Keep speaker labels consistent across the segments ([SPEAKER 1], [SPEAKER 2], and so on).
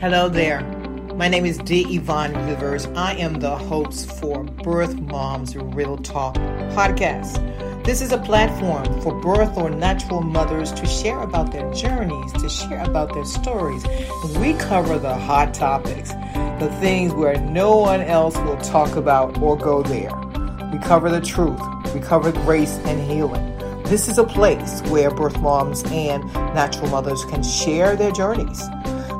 [SPEAKER 1] Hello there. My name is D. Yvonne Rivers. I am the host for Birth Moms Real Talk podcast. This is a platform for birth or natural mothers to share about their journeys, to share about their stories. We cover the hot topics, the things where no one else will talk about or go there. We cover the truth, we cover grace and healing. This is a place where birth moms and natural mothers can share their journeys.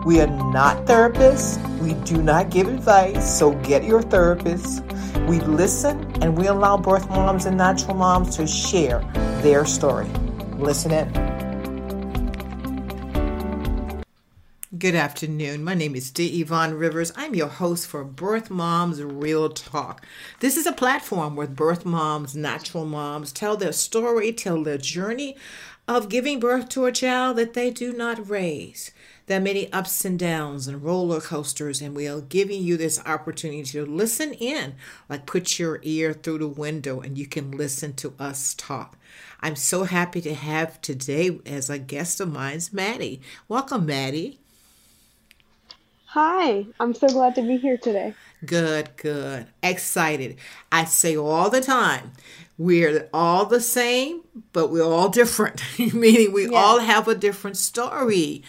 [SPEAKER 1] We are not therapists. We do not give advice, so get your therapist. We listen and we allow birth moms and natural moms to share their story. Listen in. Good afternoon. My name is D. Yvonne Rivers. I'm your host for Birth Moms Real Talk. This is a platform where birth moms, natural moms tell their story, tell their journey of giving birth to a child that they do not raise. There are many ups and downs and roller coasters, and we are giving you this opportunity to listen in, like put your ear through the window and you can listen to us talk. I'm so happy to have today as a guest of mine, Maddy. Welcome, Maddy.
[SPEAKER 2] Hi, I'm so glad to be here today.
[SPEAKER 1] Good, good. Excited. I say all the time, we're all the same, but we're all different, meaning we yeah. all have a different story.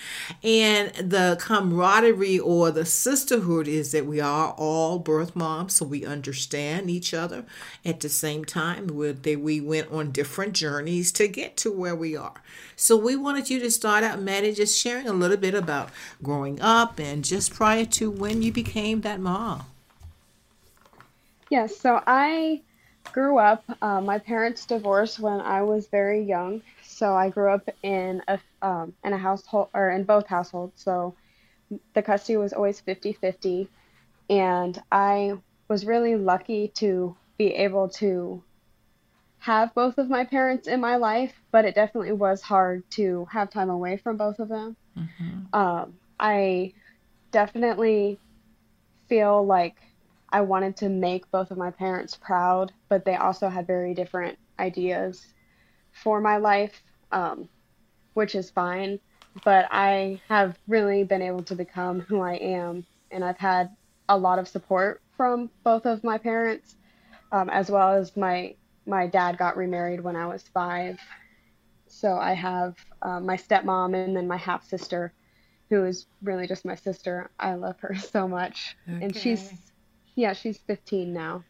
[SPEAKER 1] And the camaraderie or the sisterhood is that we are all birth moms, so we understand each other at the same time. We, we went on different journeys to get to where we are. So we wanted you to start out, Maddy, just sharing a little bit about growing up and just prior to when you became that mom.
[SPEAKER 2] Yes, yeah, so I grew up, uh, my parents divorced when I was very young, so I grew up in a um, in a household or in both households. So the custody was always 50-50, and I was really lucky to be able to have both of my parents in my life, but it definitely was hard to have time away from both of them. Mm-hmm. Um, I definitely feel like I wanted to make both of my parents proud, but they also had very different ideas for my life, um, which is fine. But I have really been able to become who I am, and I've had a lot of support from both of my parents, um, as well as my my dad got remarried when I was five. So I have uh, my stepmom and then my half sister, who is really just my sister. I love her so much, okay. and she's yeah, she's 15 now.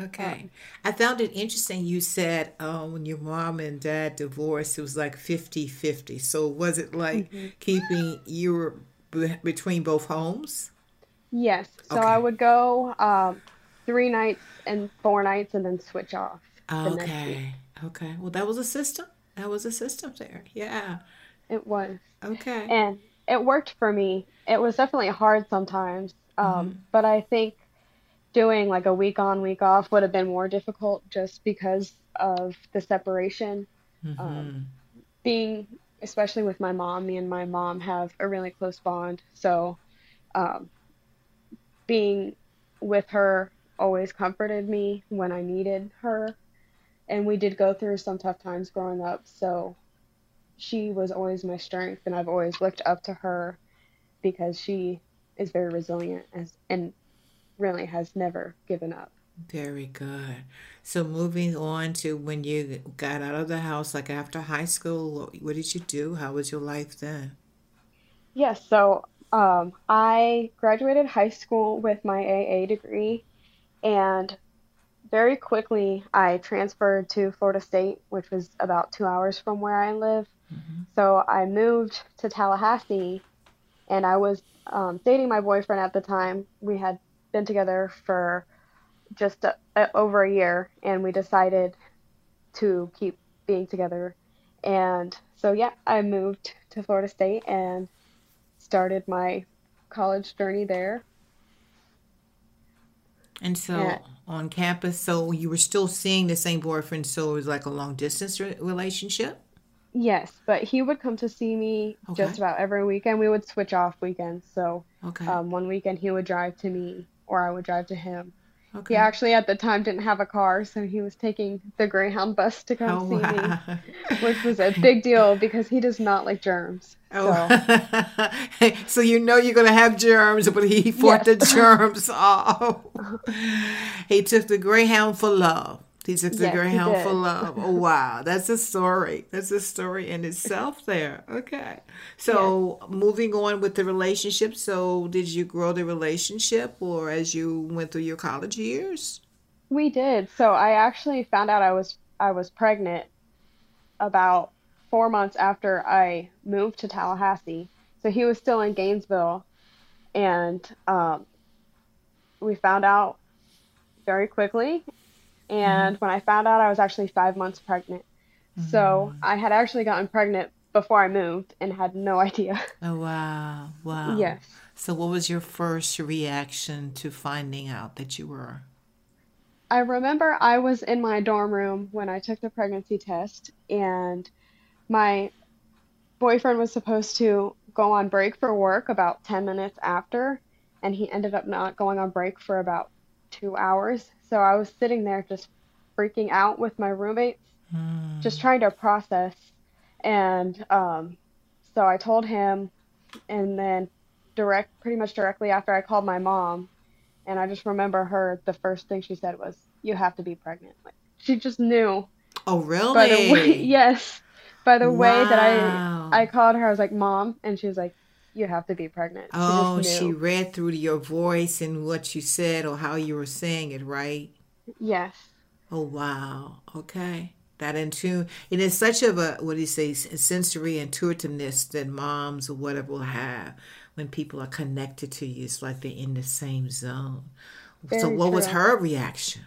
[SPEAKER 1] Okay. Um, I found it interesting you said uh, when your mom and dad divorced, it was like 50 50. So was it like mm-hmm. keeping you b- between both homes?
[SPEAKER 2] Yes. So okay. I would go um, three nights and four nights and then switch off.
[SPEAKER 1] Okay. Okay. Well, that was a system. That was a system there. Yeah.
[SPEAKER 2] It was.
[SPEAKER 1] Okay.
[SPEAKER 2] And it worked for me. It was definitely hard sometimes. Um, mm-hmm. But I think doing like a week on, week off would have been more difficult just because of the separation. Mm-hmm. Um, being, especially with my mom, me and my mom have a really close bond. So um, being with her always comforted me when I needed her. And we did go through some tough times growing up. So she was always my strength, and I've always looked up to her because she is very resilient as and really has never given up.
[SPEAKER 1] Very good. So moving on to when you got out of the house, like after high school, what, did you do? How was your life then?
[SPEAKER 2] Yes. so um, I graduated high school with my AA degree, and very quickly I transferred to Florida State, which was about two hours from where I live. Mm-hmm. So I moved to Tallahassee, and I was um, dating my boyfriend at the time. We had been together for just a, a, over a year, and we decided to keep being together. And so, yeah, I moved to Florida State and started my college journey there.
[SPEAKER 1] And so yeah. on campus, so you were still seeing the same boyfriend, so it was like a long distance re- relationship?
[SPEAKER 2] Yes, but he would come to see me okay. just about every weekend. We would switch off weekends. So okay. um, one weekend he would drive to me or I would drive to him. Okay. He actually at the time didn't have a car, so he was taking the Greyhound bus to come oh, see wow. me, which was a big deal because he does not like germs. Oh,
[SPEAKER 1] so, so you know you're gonna have germs, but he fought yes. the germs off. he took the Greyhound for love. He took the yes, Greyhound for love. Oh wow, that's a story. That's a story in itself. There. Okay. So yes. moving on with the relationship. So did you grow the relationship, or as you went through your college years?
[SPEAKER 2] We did. So I actually found out I was I was pregnant about four months after I moved to Tallahassee. So he was still in Gainesville, and um, we found out very quickly and mm-hmm. when I found out, I was actually five months pregnant. Mm-hmm. So I had actually gotten pregnant before I moved and had no idea.
[SPEAKER 1] Oh, wow. Wow.
[SPEAKER 2] Yes.
[SPEAKER 1] So, what was your first reaction to finding out that you were?
[SPEAKER 2] I remember I was in my dorm room when I took the pregnancy test, and my boyfriend was supposed to go on break for work about 10 minutes after, and he ended up not going on break for about two hours. So I was sitting there just freaking out with my roommates, mm. just trying to process. And um, so I told him, and then direct, pretty much directly after I called my mom, and I just remember her. The first thing she said was, "You have to be pregnant." Like she just knew.
[SPEAKER 1] Oh really? By the
[SPEAKER 2] way, yes. By the wow. way that I I called her, I was like, "Mom," and she was like, you have to be pregnant.
[SPEAKER 1] Oh, she, she read through your voice and what you said or how you were saying it, right?
[SPEAKER 2] Yes.
[SPEAKER 1] Oh wow. Okay. That in tune. It is such of a what do you say sensory intuitiveness that moms or whatever will have when people are connected to you. It's like they're in the same zone. Very so what true. was her reaction?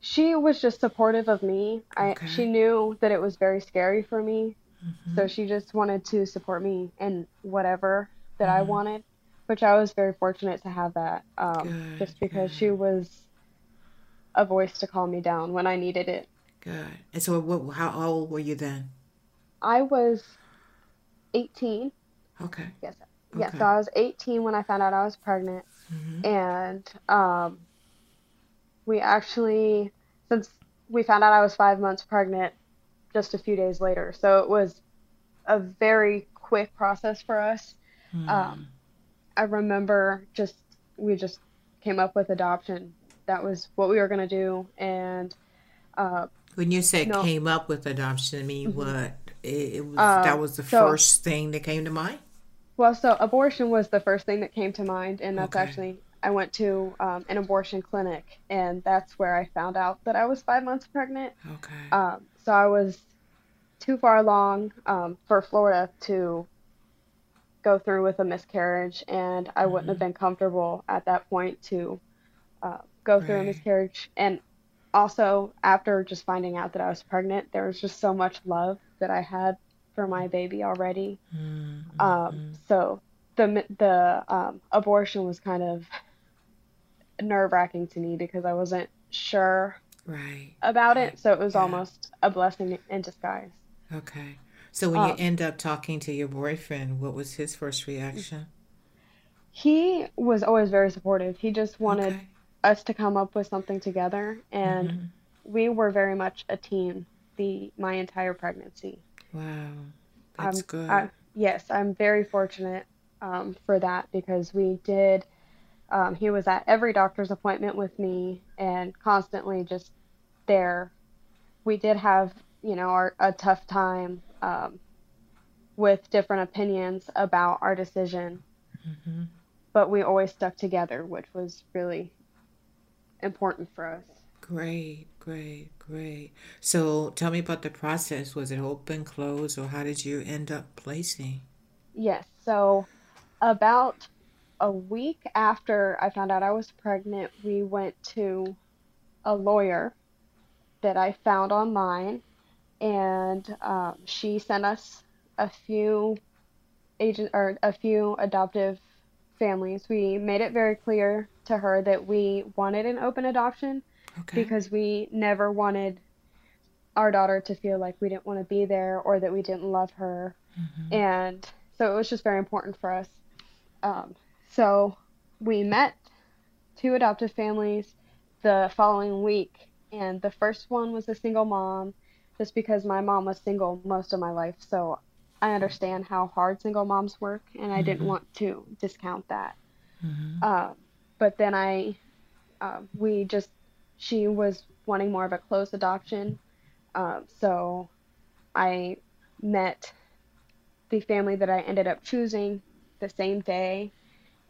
[SPEAKER 2] She was just supportive of me. Okay. I she knew that it was very scary for me Mm-hmm. So she just wanted to support me in whatever that mm-hmm. I wanted, which I was very fortunate to have that. Um, good, just because good. she was a voice to calm me down when I needed it.
[SPEAKER 1] Good. And so, what? How old were you then?
[SPEAKER 2] I was 18.
[SPEAKER 1] Okay.
[SPEAKER 2] Yes. Okay. Yes. So I was 18 when I found out I was pregnant, mm-hmm. and um, we actually, since we found out I was five months pregnant, just a few days later. So it was a very quick process for us. Mm. Um, I remember just we just came up with adoption. That was what we were gonna do, and uh,
[SPEAKER 1] when you say no, came up with adoption, I mean mm-hmm. what? It, it was uh, that was the so, first thing that came to mind.
[SPEAKER 2] Well, so abortion was the first thing that came to mind, and that's okay. actually I went to um, an abortion clinic, and that's where I found out that I was five months pregnant.
[SPEAKER 1] Okay.
[SPEAKER 2] Um, so I was too far along um, for Florida to go through with a miscarriage, and I wouldn't have mm-hmm. been comfortable at that point to uh, go through a miscarriage. And also, after just finding out that I was pregnant, there was just so much love that I had for my baby already. Mm-hmm. Um, so the the um, abortion was kind of nerve wracking to me because I wasn't sure
[SPEAKER 1] right.
[SPEAKER 2] about right. it. So it was yeah. almost a blessing in disguise.
[SPEAKER 1] Okay. So when you um, end up talking to your boyfriend, what was his first reaction?
[SPEAKER 2] He was always very supportive. He just wanted okay. us to come up with something together, and mm-hmm. we were very much a team the my entire pregnancy.
[SPEAKER 1] Wow, that's good.
[SPEAKER 2] I, yes, I'm very fortunate um, for that because we did. Um, he was at every doctor's appointment with me and constantly just there. We did have you know, our, a tough time um, with different opinions about our decision. Mm-hmm. But we always stuck together, which was really important for us.
[SPEAKER 1] Great, great, great. So tell me about the process. Was it open, closed, or how did you end up placing?
[SPEAKER 2] Yes. So about a week after I found out I was pregnant, we went to a lawyer that I found online and um, she sent us a few agent or a few adoptive families. We made it very clear to her that we wanted an open adoption okay. because we never wanted our daughter to feel like we didn't want to be there or that we didn't love her. Mm-hmm. And so it was just very important for us. Um, so we met two adoptive families. the following week. And the first one was a single mom, just because my mom was single most of my life. So I understand how hard single moms work, and I mm-hmm. didn't want to discount that. Mm-hmm. Uh, but then I, uh, we just, she was wanting more of a close adoption. Um, so I met the family that I ended up choosing the same day.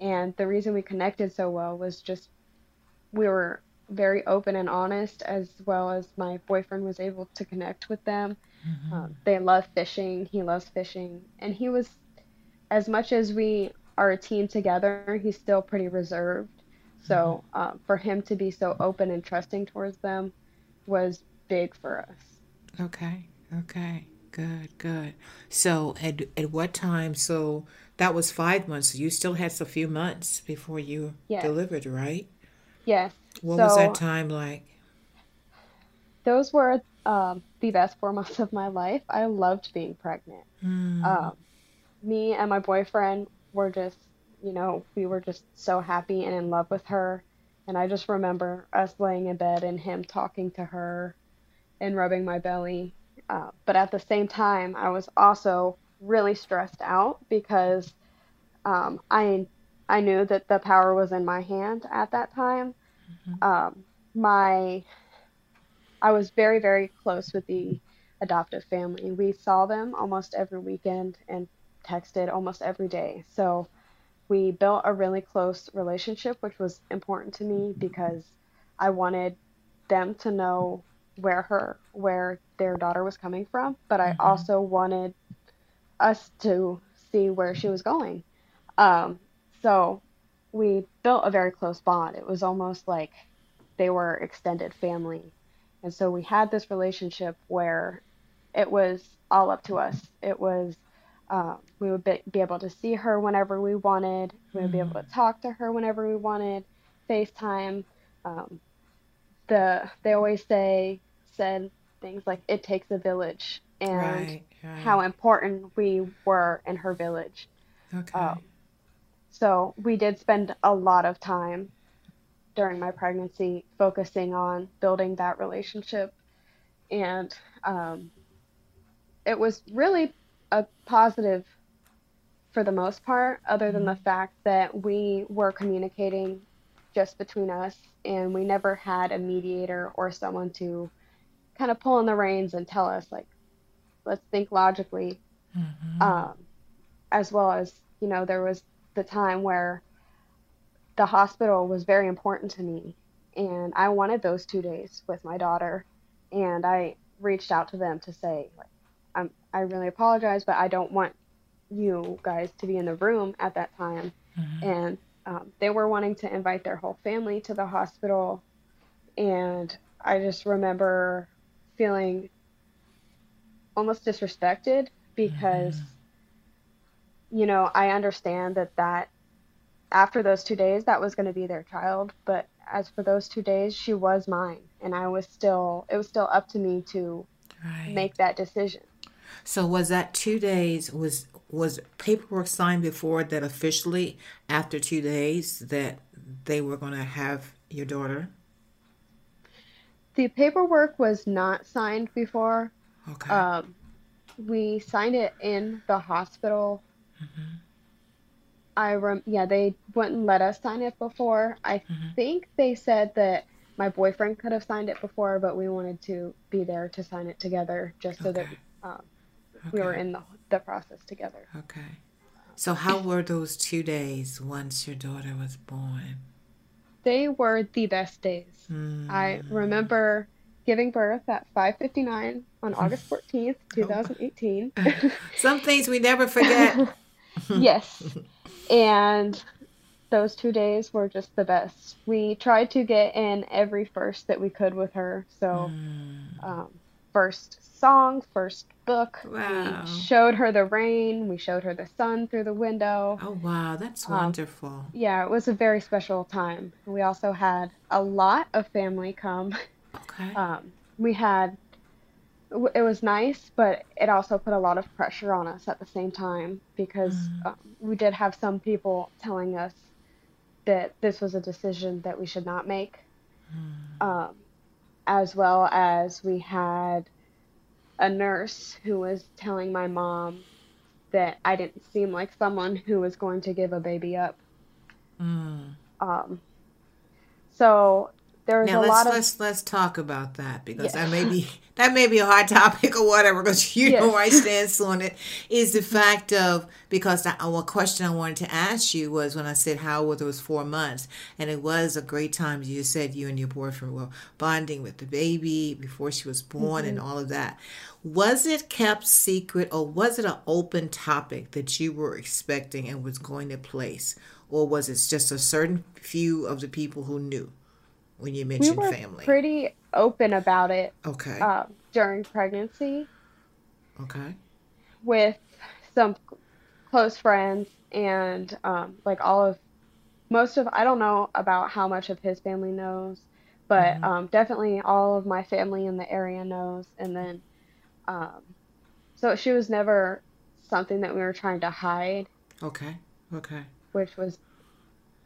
[SPEAKER 2] And the reason we connected so well was just we were very open and honest, as well as my boyfriend was able to connect with them. Mm-hmm. Um, they love fishing. He loves fishing. And he was, as much as we are a team together, he's still pretty reserved. So mm-hmm. uh, for him to be so open and trusting towards them was big for us.
[SPEAKER 1] Okay. Okay. Good. Good. So at at what time? So that was five months. You still had a few months before you yes. delivered, right?
[SPEAKER 2] Yes.
[SPEAKER 1] What so, was that time like?
[SPEAKER 2] Those were um, the best four months of my life. I loved being pregnant. Mm. Um, me and my boyfriend were just, you know, we were just so happy and in love with her. And I just remember us laying in bed and him talking to her and rubbing my belly. Uh, but at the same time, I was also really stressed out because um, I I knew that the power was in my hand at that time. Mm-hmm. Um, my I was very very close with the adoptive family. We saw them almost every weekend and texted almost every day. So we built a really close relationship, which was important to me because I wanted them to know where her where their daughter was coming from, but I mm-hmm. also wanted us to see where she was going. Um, so we built a very close bond. It was almost like they were extended family. And so we had this relationship where it was all up to us. It was um, we would be, be, able to see her whenever we wanted. We would be able to mm. talk to her whenever we wanted. FaceTime. Um, the they always say said things like it takes a village and right, right. how important we were in her village.
[SPEAKER 1] Okay. Um,
[SPEAKER 2] so we did spend a lot of time during my pregnancy focusing on building that relationship, and um, it was really a positive for the most part, other than the mm-hmm. fact that we were communicating just between us and we never had a mediator or someone to kind of pull in the reins and tell us like let's think logically mm-hmm. um, as well as you know there was the time where the hospital was very important to me and i wanted those two days with my daughter and i reached out to them to say like I'm, i really apologize but i don't want you guys to be in the room at that time mm-hmm. and um, they were wanting to invite their whole family to the hospital and i just remember feeling almost disrespected because mm-hmm. you know i understand that that after those two days that was going to be their child but as for those two days she was mine and i was still it was still up to me to right. make that decision
[SPEAKER 1] so was that two days was was paperwork signed before that officially after two days that they were going to have your daughter
[SPEAKER 2] the paperwork was not signed before.
[SPEAKER 1] Okay.
[SPEAKER 2] Um, we signed it in the hospital. Mm-hmm. I rem- yeah, they wouldn't let us sign it before. I mm-hmm. think they said that my boyfriend could have signed it before, but we wanted to be there to sign it together, just so okay. that um, okay. we were in the the process together.
[SPEAKER 1] Okay. So how were those two days once your daughter was born?
[SPEAKER 2] they were the best days. Mm. I remember giving birth at 5:59 on August 14th, 2018.
[SPEAKER 1] Some things we never forget.
[SPEAKER 2] yes. And those two days were just the best. We tried to get in every first that we could with her. So, mm. um, first song, first book. Wow. We showed her the rain. We showed her the sun through the window.
[SPEAKER 1] Oh, wow. That's um, wonderful.
[SPEAKER 2] Yeah, it was a very special time. We also had a lot of family come.
[SPEAKER 1] Okay.
[SPEAKER 2] Um, we had, it was nice, but it also put a lot of pressure on us at the same time because mm. um, we did have some people telling us that this was a decision that we should not make. Um, as well as we had a nurse who was telling my mom that I didn't seem like someone who was going to give a baby up.
[SPEAKER 1] Mm.
[SPEAKER 2] Um, so there was
[SPEAKER 1] Now
[SPEAKER 2] a
[SPEAKER 1] let's
[SPEAKER 2] lot of
[SPEAKER 1] let's let's talk about that because
[SPEAKER 2] Yeah.
[SPEAKER 1] that may be that may be a hard topic or whatever. Because you know my stance on it is the fact of because that uh, one question I wanted to ask you was when I said how well it was four months and it was a great time. You said you and your boyfriend were bonding with the baby before she was born and mm-hmm. all of that. Was it kept secret or was it an open topic that you were expecting and was going to place, or was it just a certain few of the people who knew? When you
[SPEAKER 2] we
[SPEAKER 1] mentioned
[SPEAKER 2] were
[SPEAKER 1] family.
[SPEAKER 2] pretty open about it
[SPEAKER 1] okay.
[SPEAKER 2] uh, during pregnancy
[SPEAKER 1] okay.
[SPEAKER 2] with some close friends and um, like all of most of I don't know about how much of his family knows, but
[SPEAKER 1] Mhm.
[SPEAKER 2] um, definitely all of my family in the area knows. And then, um, so she was never something that we were trying to hide,
[SPEAKER 1] Okay. Okay.
[SPEAKER 2] which was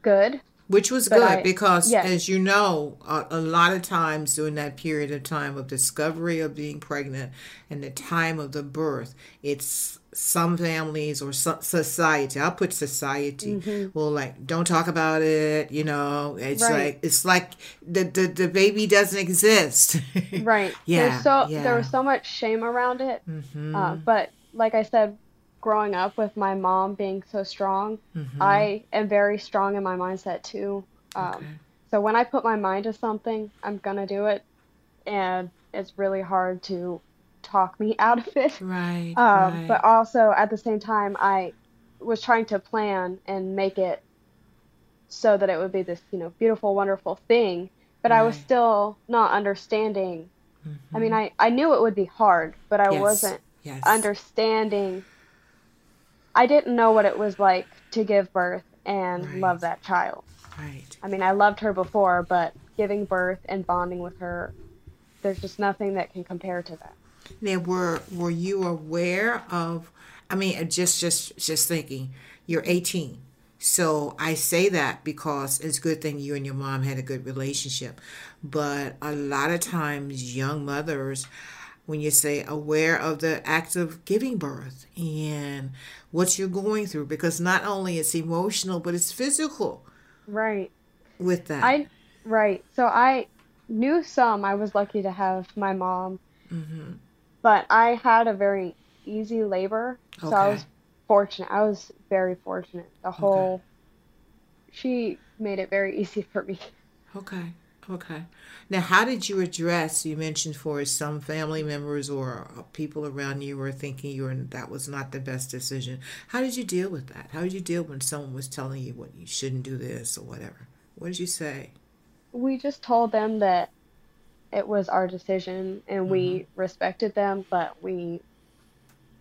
[SPEAKER 2] good.
[SPEAKER 1] Which was
[SPEAKER 2] But
[SPEAKER 1] good
[SPEAKER 2] I-
[SPEAKER 1] because,
[SPEAKER 2] yes.
[SPEAKER 1] as you know, a, a lot of times during that period of time of discovery of being pregnant and the time of the birth, it's some families or some society. I'll put society. Well, like don't talk about it. You know, it's
[SPEAKER 2] Right.
[SPEAKER 1] like it's like the, the the baby doesn't exist.
[SPEAKER 2] Right.
[SPEAKER 1] Yeah,
[SPEAKER 2] There's so
[SPEAKER 1] yeah.
[SPEAKER 2] there was so much shame around it.
[SPEAKER 1] hmm
[SPEAKER 2] Uh, but like I said, growing up with my mom being so strong,
[SPEAKER 1] Mhm.
[SPEAKER 2] I am very strong in my mindset too. Um,
[SPEAKER 1] Okay.
[SPEAKER 2] So when I put my mind to something, I'm gonna do it, and it's really hard to talk me out of it.
[SPEAKER 1] Right.
[SPEAKER 2] Um,
[SPEAKER 1] right.
[SPEAKER 2] But also at the same time, I was trying to plan and make it so that it would be this, you know, beautiful, wonderful thing. But I was still not understanding. I
[SPEAKER 1] Mhm.
[SPEAKER 2] mean, I, I knew it would be hard, but I
[SPEAKER 1] Yes.
[SPEAKER 2] wasn't
[SPEAKER 1] yes.
[SPEAKER 2] understanding. I didn't know what it was like to give birth and
[SPEAKER 1] Right.
[SPEAKER 2] love that child.
[SPEAKER 1] Right.
[SPEAKER 2] I mean, I loved her before, but giving birth and bonding with her, there's just nothing that can compare to that.
[SPEAKER 1] Now, were were you aware of? I mean, uh, just just just thinking, you're 18, so I say that because it's a good thing you and your mom had a good relationship. But a lot of times, young mothers, when you say aware of the act of giving birth and what you're going through, because not only it's emotional, but it's physical
[SPEAKER 2] Right.
[SPEAKER 1] with that.
[SPEAKER 2] I right. So I knew some. I was lucky to have my mom,
[SPEAKER 1] hmm
[SPEAKER 2] but I had a very easy labor. So I was fortunate. I was very fortunate. The whole she made it very easy for me.
[SPEAKER 1] Okay. Okay. Now, how did you address? You mentioned for some family members or people around you were thinking you were that was not the best decision. How did you deal with that? How did you deal when someone was telling you what you shouldn't do this or whatever? What did you say?
[SPEAKER 2] We just told them that it was our decision and we respected them, but we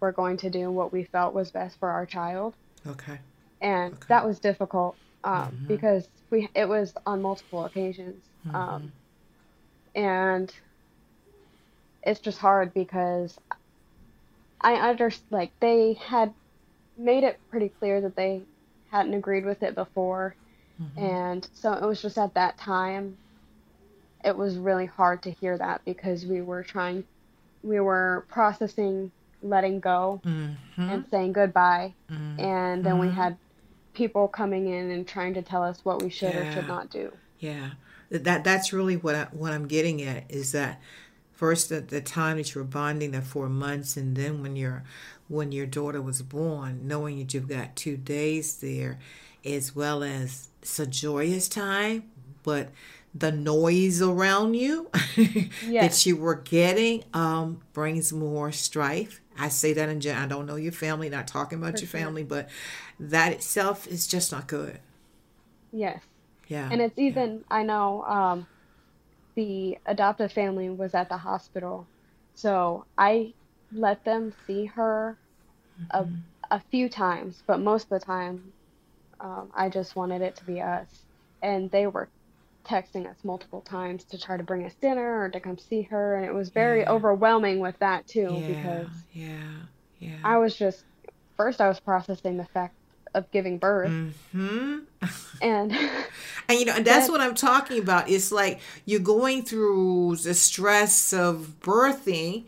[SPEAKER 2] were going to do what we felt was best for our child.
[SPEAKER 1] Okay.
[SPEAKER 2] and
[SPEAKER 1] Okay.
[SPEAKER 2] that was difficult um,
[SPEAKER 1] Mhm.
[SPEAKER 2] because we it was on multiple occasions um, and it's just hard because I under like they had made it pretty clear that they hadn't agreed with it before
[SPEAKER 1] Mhm.
[SPEAKER 2] and so it was just at that time it was really hard to hear that because we were trying we were processing letting go
[SPEAKER 1] Mhm.
[SPEAKER 2] and saying goodbye
[SPEAKER 1] Mhm.
[SPEAKER 2] and then we
[SPEAKER 1] Mhm.
[SPEAKER 2] had people coming in and trying to tell us what we should or should not do.
[SPEAKER 1] Yeah, that that's really what I, what I'm getting at is that first at the time that you were bonding the four months, and then when your when your daughter was born, knowing that you've got two days there, as well as it's a joyous time, but the noise around you
[SPEAKER 2] Yes.
[SPEAKER 1] that you were getting um, brings more strife. I say that in general. I don't know your family, not talking about
[SPEAKER 2] For
[SPEAKER 1] your
[SPEAKER 2] sure.
[SPEAKER 1] family, but that itself is just not good.
[SPEAKER 2] Yes.
[SPEAKER 1] Yeah.
[SPEAKER 2] And it's even, I know um, the adoptive family was at the hospital. So I let them see her a,
[SPEAKER 1] Mm-hmm.
[SPEAKER 2] a few times, but most of the time um, I just wanted it to be us. And they were texting us multiple times to try to bring us dinner or to come see her. And it was very
[SPEAKER 1] Yeah.
[SPEAKER 2] overwhelming with that too
[SPEAKER 1] yeah,
[SPEAKER 2] because
[SPEAKER 1] yeah, yeah.
[SPEAKER 2] I was just first I was processing the fact of giving birth.
[SPEAKER 1] Mm-hmm.
[SPEAKER 2] And
[SPEAKER 1] and you know, and that's what I'm talking about. It's like you're going through the stress of birthing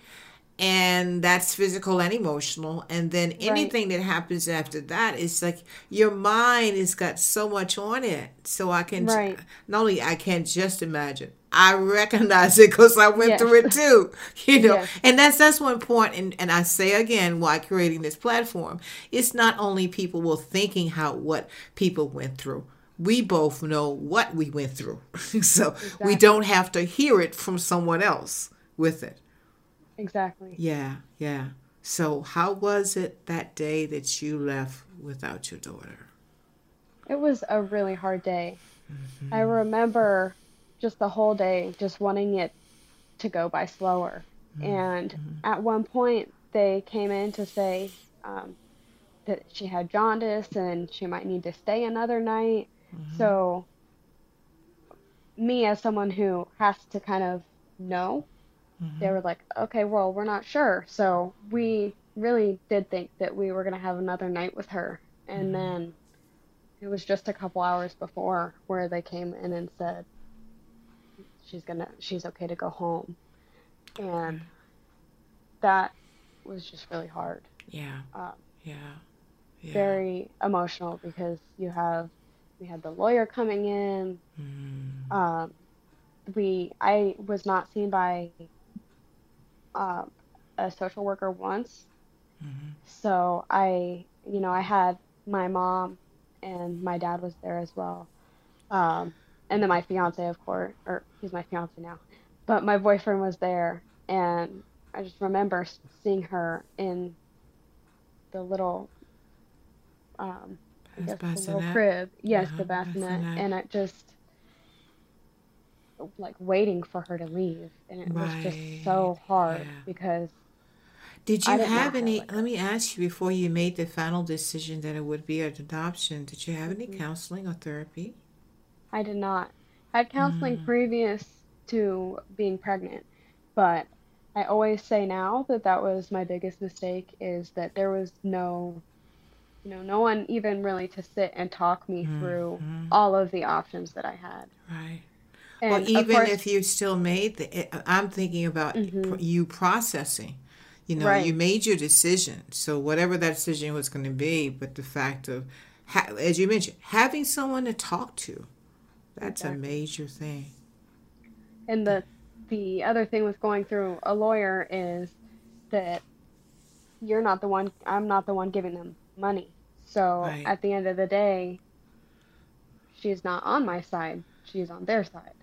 [SPEAKER 1] and that's physical and emotional and then anything right. that happens after that is like your mind has got so much on it so i can right. not only i can just imagine i recognize it because i went yes. through it too you know yes. and that's that's one point. and, and i say again why creating this platform it's not only people were thinking how what people went through we both know what we went through so exactly. we don't have to hear it from someone else with it
[SPEAKER 2] Exactly.
[SPEAKER 1] Yeah, yeah. So, how was it that day that you left without your daughter?
[SPEAKER 2] It was a really hard day. Mm-hmm. I remember just the whole day just wanting it to go by slower. Mm-hmm. And mm-hmm. at one point, they came in to say um, that she had jaundice and she might need to stay another night. Mm-hmm. So, me, as someone who has to kind of know mm-hmm. they were like, okay, well, we're not sure. So we really did think that we were going to have another night with her. And mm-hmm. then it was just a couple hours before where they came in and said, she's to, she's okay to go home. And that was just really hard.
[SPEAKER 1] Yeah. Um, yeah.
[SPEAKER 2] yeah. Very emotional because you have, we had the lawyer coming in. Mm. Um, we, I was not seen by uh, a social worker once. Mm-hmm. So I, you know, I had my mom and my dad was there as well. Um, and then my fiance, of course, or he's my fiance now, but my boyfriend was there, and I just remember seeing her in the little, um, I guess the little crib. Yes, uh-huh, the bassinet, bassinet, and it just like waiting for her to leave and it right. was just so hard yeah. because
[SPEAKER 1] did you have any let me ask you before you made the final decision that it would be an adoption did you have any mm-hmm. counseling or therapy
[SPEAKER 2] i did not i had counseling mm. previous to being pregnant but i always say now that that was my biggest mistake is that there was no you know no one even really to sit and talk me mm-hmm. through all of the options that i had
[SPEAKER 1] right and well, even course, if you still made the, eh, I'm thinking about mm-hmm. you processing. You know, right. you made your decision. So whatever that decision was going to be, but the fact of, as you mentioned, having someone to talk to, that's exactly. a major thing.
[SPEAKER 2] And the the other thing with going through a lawyer is that you're not the one. I'm not the one giving them money. So right. at the end of the day, she's not on my side. She's on their side.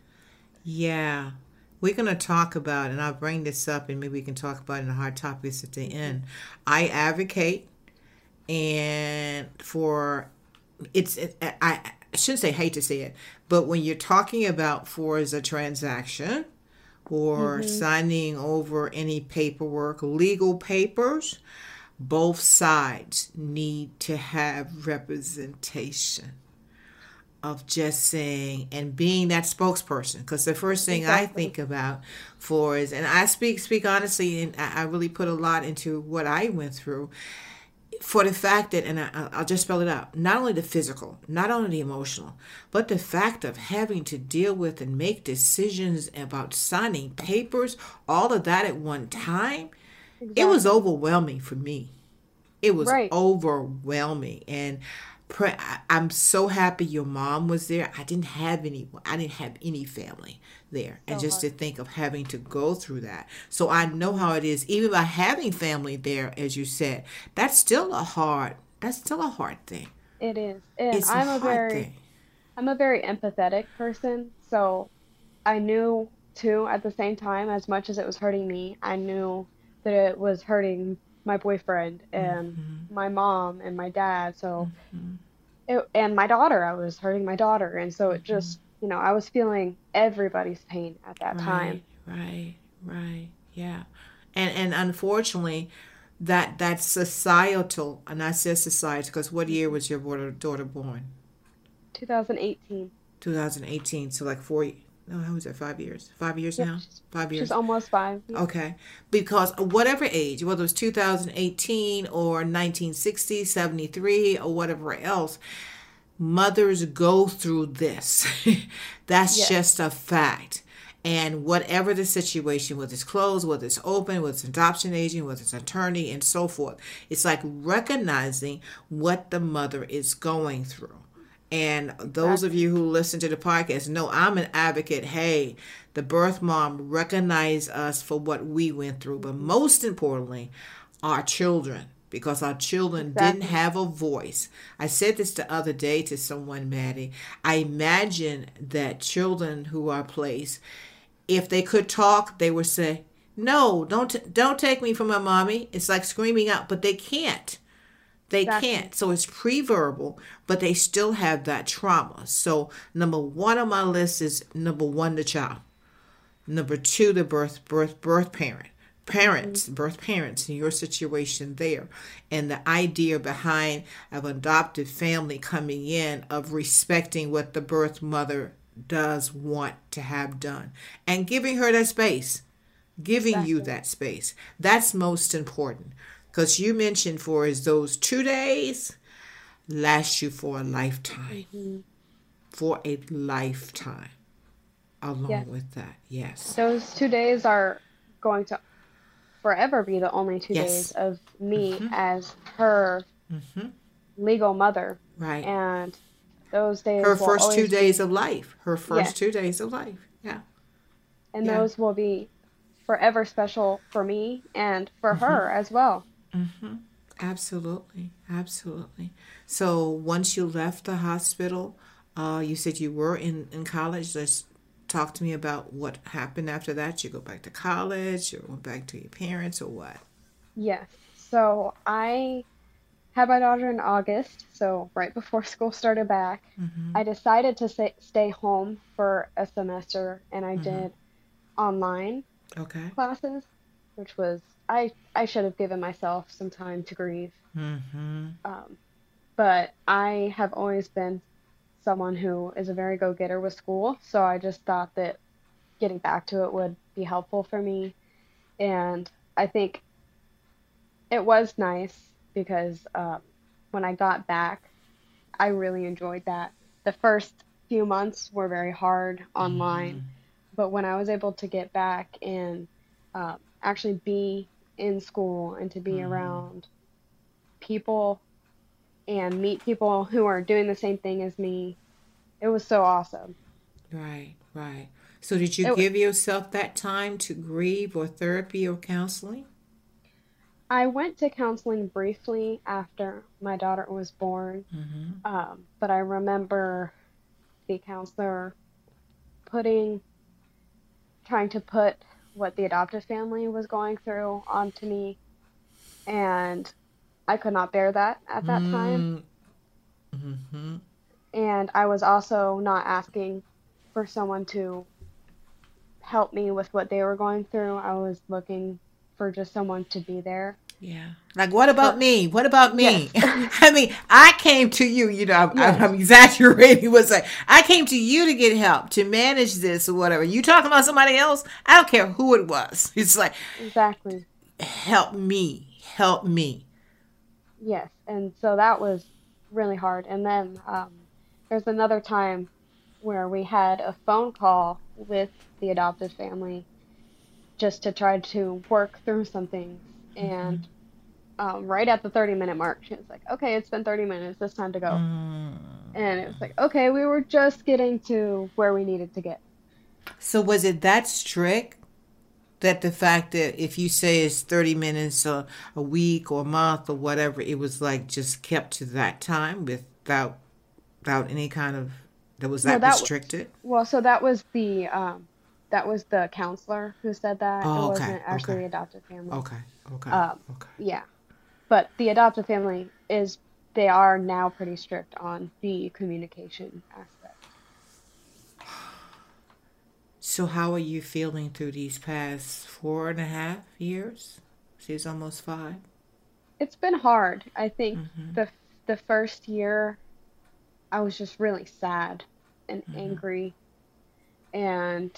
[SPEAKER 1] Yeah. We're going to talk about, and I'll bring this up, and maybe we can talk about it in the hard topics at the end. I advocate and for it's it, I, I shouldn't say hate to say it, but when you're talking about for as a transaction or mm-hmm. signing over any paperwork, legal papers, both sides need to have representation of just saying and being that spokesperson because the first thing exactly. i think about for is and i speak speak honestly and i really put a lot into what i went through for the fact that and I, i'll just spell it out not only the physical not only the emotional but the fact of having to deal with and make decisions about signing papers all of that at one time exactly. it was overwhelming for me it was right. overwhelming and pray, I'm so happy your mom was there. I didn't have any. I didn't have any family there, and oh, just hard. to think of having to go through that. So I know how it is. Even by having family there, as you said, that's still a hard. That's still a hard thing.
[SPEAKER 2] It is, and it's I'm a, a very, thing. I'm a very empathetic person. So I knew too at the same time, as much as it was hurting me, I knew that it was hurting my boyfriend and mm-hmm. my mom and my dad. So, mm-hmm. it, and my daughter, I was hurting my daughter. And so it mm-hmm. just, you know, I was feeling everybody's pain at that
[SPEAKER 1] right,
[SPEAKER 2] time.
[SPEAKER 1] Right, right. Yeah. And, and unfortunately, that that's societal, and I say society because what year was your daughter, daughter born?
[SPEAKER 2] 2018.
[SPEAKER 1] 2018. So like four, no, how was that? Five years. Five years yep, now. Five years.
[SPEAKER 2] She's almost five.
[SPEAKER 1] Yeah. Okay, because whatever age, whether it's 2018 or 1960, 73, or whatever else, mothers go through this. That's yes. just a fact. And whatever the situation, whether it's closed, whether it's open, whether it's adoption agent, whether it's attorney, and so forth, it's like recognizing what the mother is going through. And those of you who listen to the podcast know I'm an advocate. Hey, the birth mom recognize us for what we went through, but mm-hmm. most importantly, our children because our children exactly. didn't have a voice. I said this the other day to someone, Maddy. I imagine that children who are placed, if they could talk, they would say, "No, don't don't take me from my mommy." It's like screaming out, but they can't. They exactly. can't. So it's pre-verbal, but they still have that trauma. So number one on my list is number one, the child. Number two, the birth birth birth parent parents, mm-hmm. birth parents in your situation there, and the idea behind of adoptive family coming in of respecting what the birth mother does want to have done and giving her that space, giving exactly. you that space. That's most important because you mentioned for is those two days last you for a lifetime, mm-hmm. for a lifetime. Along yes. with that, yes,
[SPEAKER 2] those two days are going to forever be the only two yes. days of me mm-hmm. as her mm-hmm. legal mother.
[SPEAKER 1] Right.
[SPEAKER 2] And those days.
[SPEAKER 1] Her first two days be, of life. Her first two days of life. Yeah.
[SPEAKER 2] And yeah. those will be forever special for me and for mm-hmm. her as well.
[SPEAKER 1] Mm-hmm. Absolutely. Absolutely. So once you left the hospital, uh, you said you were in, in college. Let's talk to me about what happened after that. You go back to college or went back to your parents or what?
[SPEAKER 2] Yes. So I had my daughter in August, so right before school started back. Mm-hmm. I decided to say, stay home for a semester and I mm-hmm. did online
[SPEAKER 1] okay.
[SPEAKER 2] classes, which was I I should have given myself some time to grieve. Mm-hmm. Um, but I have always been someone who is a very go getter with school. So I just thought that getting back to it would be helpful for me. And I think it was nice because um, when I got back, I really enjoyed that. The first few months were very hard online, mm-hmm. but when I was able to get back and uh, actually be in school and to be mm-hmm. around people and meet people who are doing the same thing as me. It was so awesome.
[SPEAKER 1] Right, right. So, did you it, give yourself that time to grieve or therapy or counseling?
[SPEAKER 2] I went to counseling briefly after my daughter was born, mm-hmm. um, but I remember the counselor putting, trying to put what the adoptive family was going through onto me, and I could not bear that at that mm. time. Mm-hmm. And I was also not asking for someone to help me with what they were going through. I was looking for just someone to be there.
[SPEAKER 1] Yeah. Like, what about but, me? What about me? Yes. I mean, I came to you, you know, I'm, yes. I'm exaggerating. Was like, I came to you to get help, to manage this or whatever. You talking about somebody else? I don't care who it was. It's like,
[SPEAKER 2] exactly.
[SPEAKER 1] Help me. Help me.
[SPEAKER 2] Yes, and so that was really hard. And then um, there's another time where we had a phone call with the adoptive family just to try to work through some things. Mm-hmm. And um, right at the 30 minute mark, she was like, okay, it's been 30 minutes. It's time to go. Mm. And it was like, okay, we were just getting to where we needed to get.
[SPEAKER 1] So was it that strict that the fact that if you say it's 30 minutes a, a week or a month or whatever it was like just kept to that time without without any kind of that was that, no, that restricted
[SPEAKER 2] well so that was the um that was the counselor who said that oh, it wasn't actually okay. the adoptive family
[SPEAKER 1] okay okay um, okay
[SPEAKER 2] yeah but the adoptive family is they are now pretty strict on the communication aspect
[SPEAKER 1] So, how are you feeling through these past four and a half years? She's almost five.
[SPEAKER 2] It's been hard. I think mm-hmm. the the first year, I was just really sad and mm-hmm. angry, and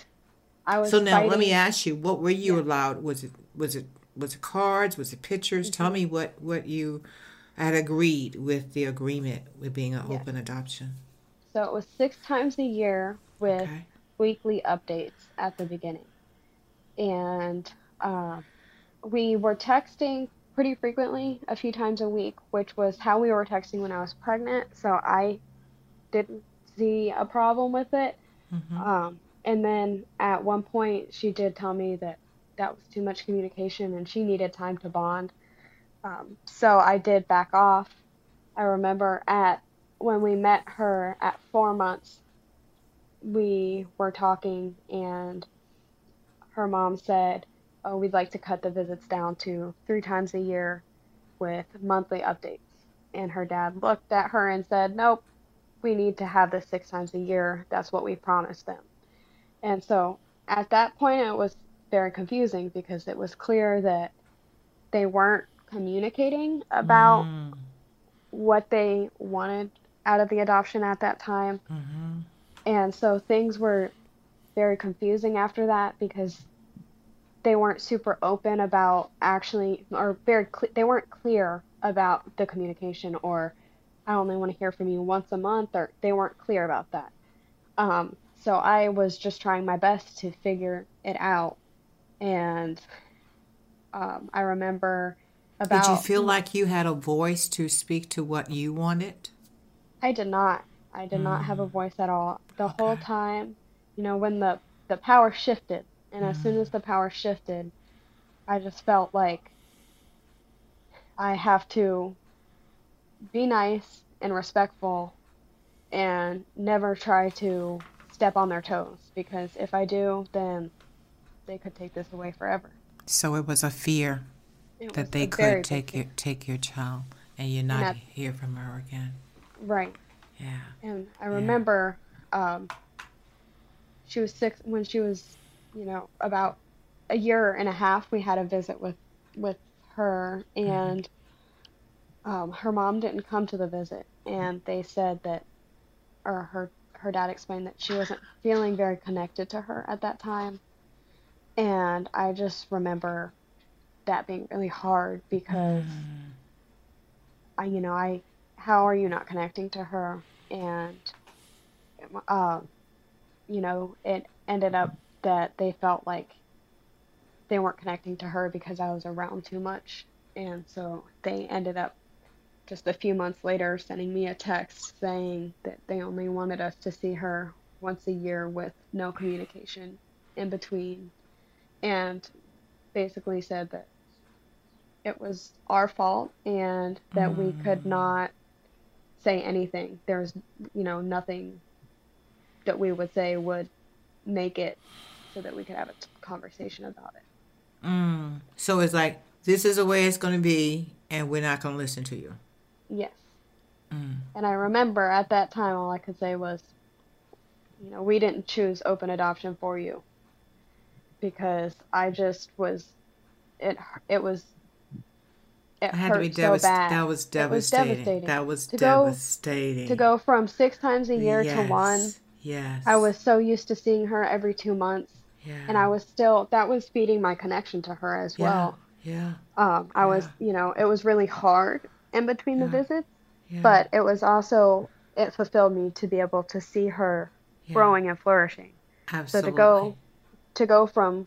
[SPEAKER 2] I was.
[SPEAKER 1] So now
[SPEAKER 2] fighting.
[SPEAKER 1] let me ask you, what were you
[SPEAKER 2] Yeah.
[SPEAKER 1] allowed? Was it was it was it cards? Was it pictures?
[SPEAKER 2] Mm-hmm.
[SPEAKER 1] Tell me what what you had agreed with the agreement with being an
[SPEAKER 2] Yes.
[SPEAKER 1] open adoption.
[SPEAKER 2] So it was six times a year with
[SPEAKER 1] Okay.
[SPEAKER 2] weekly updates at the beginning. And uh, we were texting pretty frequently, a few times a week, which was how we were texting when I was pregnant. So I didn't see a problem with it.
[SPEAKER 1] Mhm.
[SPEAKER 2] Um, and then at one point, she did tell me that that was too much communication and she needed time to bond. Um, so I did back off. I remember at when we met her at four months, we were talking and her mom said, "Oh, we'd like to cut the visits down to three times a year with monthly updates." And her dad looked at her and said, "Nope, we need to have this six times a year. That's what we promised them." And so at that point, it was very confusing because it was clear that they weren't communicating about
[SPEAKER 1] Mm,
[SPEAKER 2] what they wanted out of the adoption at that time.
[SPEAKER 1] mhm.
[SPEAKER 2] And so things were very confusing after that because they weren't super open about actually, or very, cle they weren't clear about the communication, or I only want to hear from you once a month, or they weren't clear about that. Um, so I was just trying my best to figure it out. And um, I remember about.
[SPEAKER 1] Did you feel like you had a voice to speak to what you wanted?
[SPEAKER 2] I did not. I did not have a voice at all. The whole time, you know, when the the power shifted, and as soon as the power shifted, I just felt like I have to be nice and respectful and never try to step on their toes because if I do, then they could take this away forever.
[SPEAKER 1] So it was a fear
[SPEAKER 2] It
[SPEAKER 1] that they could take your take your child and you not
[SPEAKER 2] that-
[SPEAKER 1] hear from her again.
[SPEAKER 2] Right.
[SPEAKER 1] Yeah.
[SPEAKER 2] And I remember um, she was six when she was, you know, about a year and a half. We had a visit with with her, and um, her mom didn't come to the visit, and they said that, or her her dad explained that she wasn't feeling very connected to her at that time, and I just remember that being really hard because I, you know, I, how are you not connecting to her? And, um, you know, it ended up that they felt like they weren't connecting to her because I was around too much. And so they ended up just a few months later sending me a text saying that they only wanted us to see her once a year with no communication in between. And basically said that it was our fault and that we could not say anything. There was, you know, nothing that we would say would make it so that we could have a t- conversation about it.
[SPEAKER 1] Mm. So it's like this is the way it's going to be, and we're not going to listen to you.
[SPEAKER 2] Yes.
[SPEAKER 1] Mm.
[SPEAKER 2] And I remember at that time, all I could say was, you know, we didn't choose open adoption for you because I just was, it, it was, it
[SPEAKER 1] had
[SPEAKER 2] hurt
[SPEAKER 1] to be
[SPEAKER 2] so
[SPEAKER 1] devastating.
[SPEAKER 2] bad.
[SPEAKER 1] That was
[SPEAKER 2] It was
[SPEAKER 1] devastating.
[SPEAKER 2] devastating.
[SPEAKER 1] That was
[SPEAKER 2] To go-
[SPEAKER 1] devastating.
[SPEAKER 2] To go from six times a year to one,
[SPEAKER 1] Yes. Yes.
[SPEAKER 2] I was so used to seeing her every two months,
[SPEAKER 1] Yeah.
[SPEAKER 2] and I was still that was feeding my connection to her as
[SPEAKER 1] Yeah.
[SPEAKER 2] well.
[SPEAKER 1] Yeah.
[SPEAKER 2] Um, I was, you know, it was really hard in between the visits,
[SPEAKER 1] Yeah.
[SPEAKER 2] but it was also it fulfilled me to be able to see her
[SPEAKER 1] Yeah.
[SPEAKER 2] growing and flourishing.
[SPEAKER 1] Absolutely.
[SPEAKER 2] So to go to go from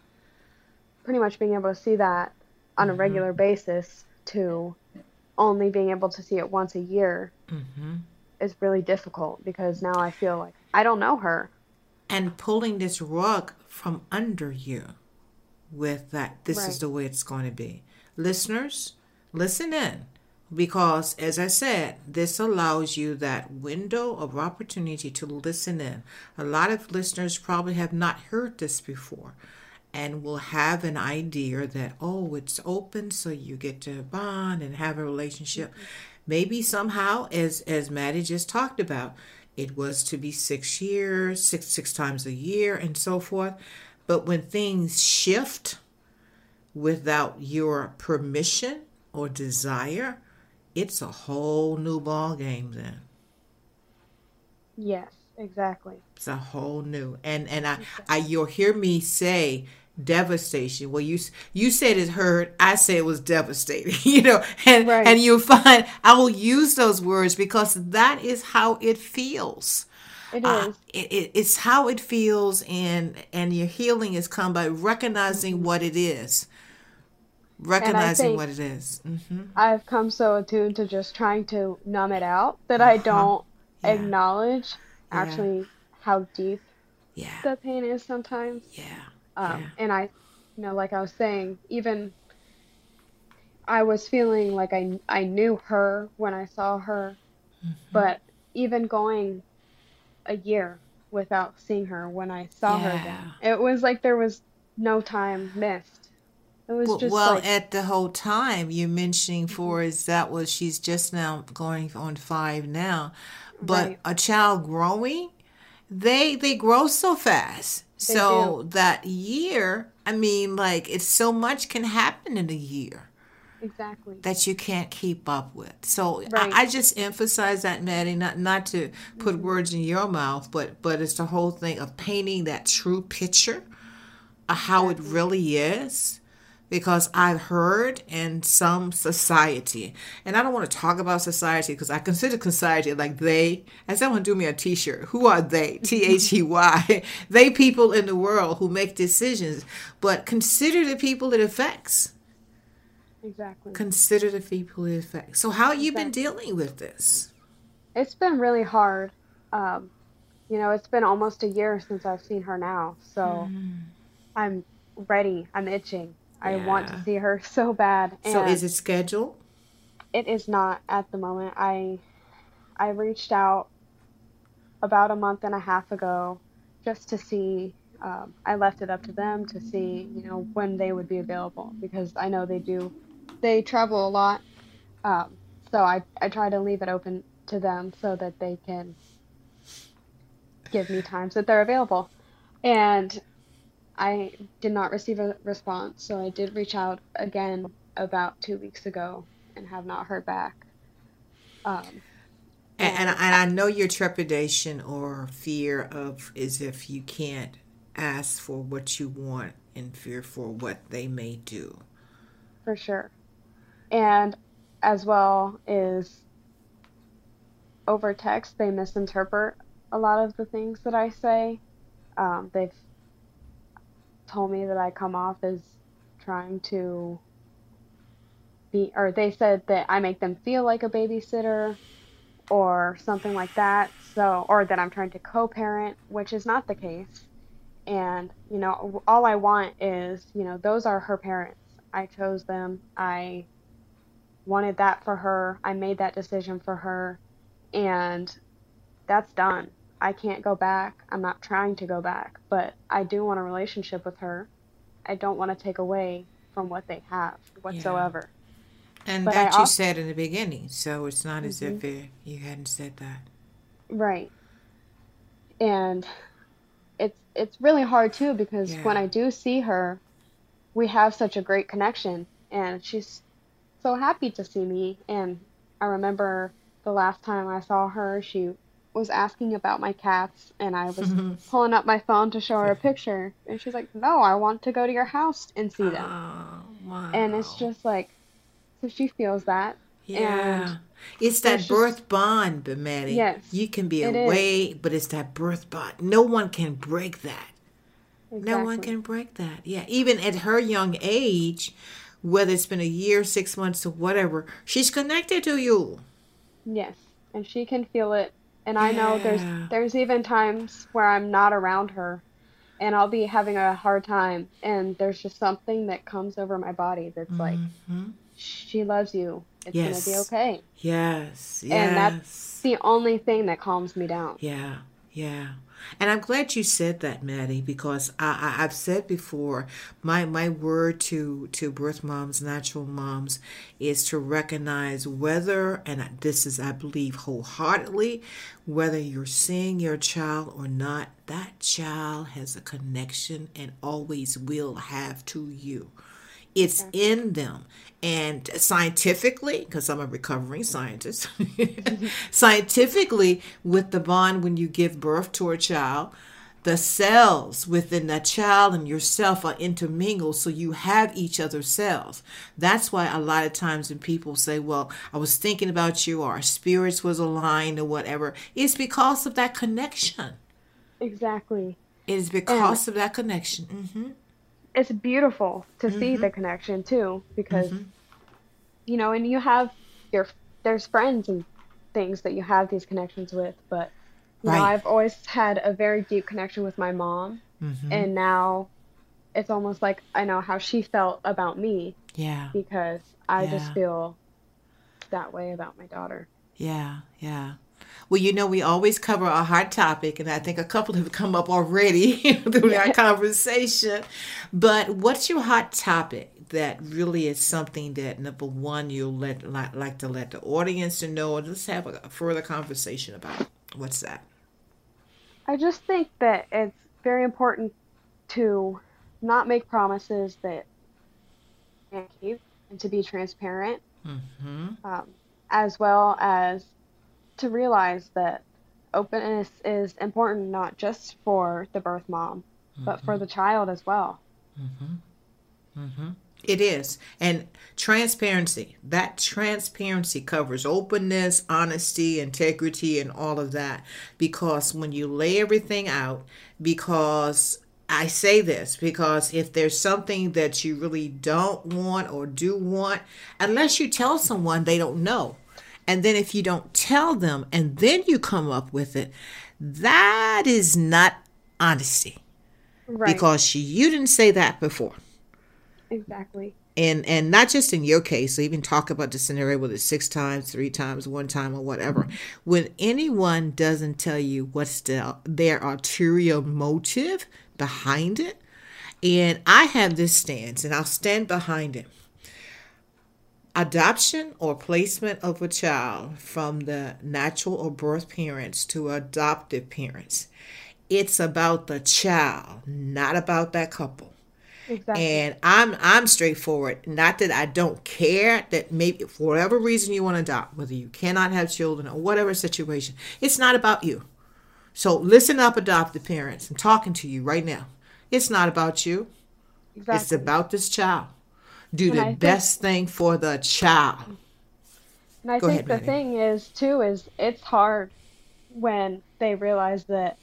[SPEAKER 2] pretty much being able to see that on a
[SPEAKER 1] Mhm.
[SPEAKER 2] regular basis to only being able to see it once a year
[SPEAKER 1] mm-hmm.
[SPEAKER 2] is really difficult because now I feel like I don't know her.
[SPEAKER 1] And pulling this rug from under you with that, this is the way it's going to be. Listeners, listen in because, as I said, this allows you that window of opportunity to listen in. A lot of listeners probably have not heard this before and will have an idea that, oh, it's open, so you get to bond and have a relationship. Maybe somehow, as as Maddy just talked about, it was to be six years, six six times a year, and so forth. But when things shift without your permission or desire, it's a whole new ball game then.
[SPEAKER 2] Yes. Exactly.
[SPEAKER 1] It's a whole new and and I, I you'll hear me say devastation. Well, you you said it hurt. I say it was devastating. You know, and right. and you'll find I will use those words because that is how it feels.
[SPEAKER 2] It is. uh.
[SPEAKER 1] Uh, it, it, it's how it feels, and and your healing is come by recognizing mm-hmm. what it is. Recognizing what it is. Mm-hmm.
[SPEAKER 2] I've come so attuned to just trying to numb it out that uh-huh. I don't yeah. acknowledge actually yeah. how deep
[SPEAKER 1] yeah.
[SPEAKER 2] the pain is sometimes.
[SPEAKER 1] Yeah.
[SPEAKER 2] Um. And I, you know, like I was saying, even I was feeling like I, I knew her when I saw her, mm-hmm. but even going a year without seeing her when I saw her again, it was like there was no time missed. It was
[SPEAKER 1] well,
[SPEAKER 2] just
[SPEAKER 1] well
[SPEAKER 2] like,
[SPEAKER 1] at the whole time you're mentioning mm-hmm. is that was she's just now going on five now, but right. a child growing, they they grow so fast. They so do. that year, I mean, like it's so much can happen in a year.
[SPEAKER 2] Exactly.
[SPEAKER 1] That you can't keep up with. So right. I, I, just emphasize that, Maddy, not not to put mm-hmm. words in your mouth, but but it's the whole thing of painting that true picture of how exactly. it really is because I've heard in some society, and I don't want to talk about society because I consider society like they, and someone do me a t shirt. Who are they? T H E Y. they people in the world who make decisions, but consider the people it affects.
[SPEAKER 2] Exactly.
[SPEAKER 1] Consider the people it affects. So, how you exactly. been dealing with this?
[SPEAKER 2] It's been really hard. Um, you know, it's been almost a year since I've seen her now, so mm. I'm ready. I'm itching. I want to see her so bad.
[SPEAKER 1] so is it scheduled?
[SPEAKER 2] It is not at the moment. I I reached out about a month and a half ago just to see. Um, I left it up to them to see, you know, when they would be available because I know they do. They travel a lot, um, so I I try to leave it open to them so that they can give me times that they're available. And I did not receive a response, so I did reach out again about two weeks ago and have not heard back. Um,
[SPEAKER 1] and, and, and I know your trepidation or fear of is if you can't ask for what you want and fear for what they may do.
[SPEAKER 2] For sure. And as well is over text, they misinterpret a lot of the things that I say. Um, they've told me that I come off as trying to be, or they said that I make them feel like a babysitter or something like that. So, or that I'm trying to co parent, which is not the case. And, you know, all I want is, you know, those are her parents. I chose them. I wanted that for her. I made that decision for her. And that's done. I can't go back. I'm not trying to go back, but I do want a relationship with her. I don't want to take away from what they have whatsoever.
[SPEAKER 1] Yeah. And but that I you also, said in the beginning, so it's not mm-hmm. as if mm-hmm. it, you hadn't said that.
[SPEAKER 2] Right. And it's it's really hard too because yeah. when I do see her, we have such a great connection and she's so happy to see me and I remember the last time I saw her, she was asking about my cats and I was pulling up my phone to show her a picture and she's like, "No, I want to go to your house and see them."
[SPEAKER 1] Oh, wow.
[SPEAKER 2] And it's just like so she feels that.
[SPEAKER 1] Yeah. And it's that birth just, bond, but
[SPEAKER 2] Yes.
[SPEAKER 1] You can be away, is. but it's that birth bond. No one can break that. Exactly. No one can break that. Yeah. Even at her young age, whether it's been a year, six months, or whatever, she's connected to you.
[SPEAKER 2] Yes. And she can feel it and I know there's there's even times where I'm not around her and I'll be having a hard time and there's just something that comes over my body that's mm-hmm. like she loves you. It's yes. gonna be okay.
[SPEAKER 1] Yes. Yes.
[SPEAKER 2] And that's the only thing that calms me down.
[SPEAKER 1] Yeah. Yeah. And I'm glad you said that, Maddy, because I, I, have said before, my, my word to, to birth moms, natural moms, is to recognize whether, and this is, I believe, wholeheartedly, whether you're seeing your child or not, that child has a connection and always will have to you It's in them. And scientifically, because I'm a recovering scientist, scientifically, with the bond when you give birth to a child, the cells within that child and yourself are intermingled so you have each other's cells. That's why a lot of times when people say well i was thinking about you or our spirits was aligned or whatever it's because of that connection.
[SPEAKER 2] Exactly.
[SPEAKER 1] It is because and of that connection. Mm-hmm.
[SPEAKER 2] It's beautiful to mm-hmm. see the connection too because mm-hmm. you know and you have your there's friends and things that you have these connections with but you right. know, I've always had a very deep connection with my mom, mm-hmm. and now it's almost like I know how she felt about me.
[SPEAKER 1] Yeah.
[SPEAKER 2] Because I yeah. just feel that way about my daughter.
[SPEAKER 1] Yeah, yeah. Well, you know, we always cover a hard topic, and I think a couple have come up already through our conversation. But what's your hot topic that really is something that number one you'll let like, like to let the audience know, or just have a further conversation about? What's that?
[SPEAKER 2] I just think that it's very important to not make promises that you can't keep and to be transparent, mm-hmm. um, as well as to realize that openness is important not just for the birth mom, mm-hmm. but for mm-hmm. the child as well.
[SPEAKER 1] Mm-hmm. mm-hmm. It is. And transparency, that transparency covers openness, honesty, integrity, and all of that. Because when you lay everything out, because I say this because if there's something that you really don't want or do want, unless you tell someone, they don't know. And then if you don't tell them and then you come up with it, that is not honesty. Right. Because you didn't say that before.
[SPEAKER 2] Exactly.
[SPEAKER 1] And and not just in your case, I even talk about the scenario whether it's six times, three times, one time, or whatever. When anyone doesn't tell you what's the, their ulterior motive behind it, and I have this stance, and I'll stand behind it. Adoption or placement of a child from the natural or birth parents to adoptive parents. It's about the child, not about that couple. Exactly. And I'm I'm straightforward. Not that I don't care that maybe for whatever reason you want to adopt, whether you cannot have children or whatever situation, it's not about you. So listen up, adoptive parents. I'm talking to you right now. It's not about you. Exactly. It's about this child. Do and the I best thing for the child.
[SPEAKER 2] And I Go think ahead, the thing is too is it's hard when they realize that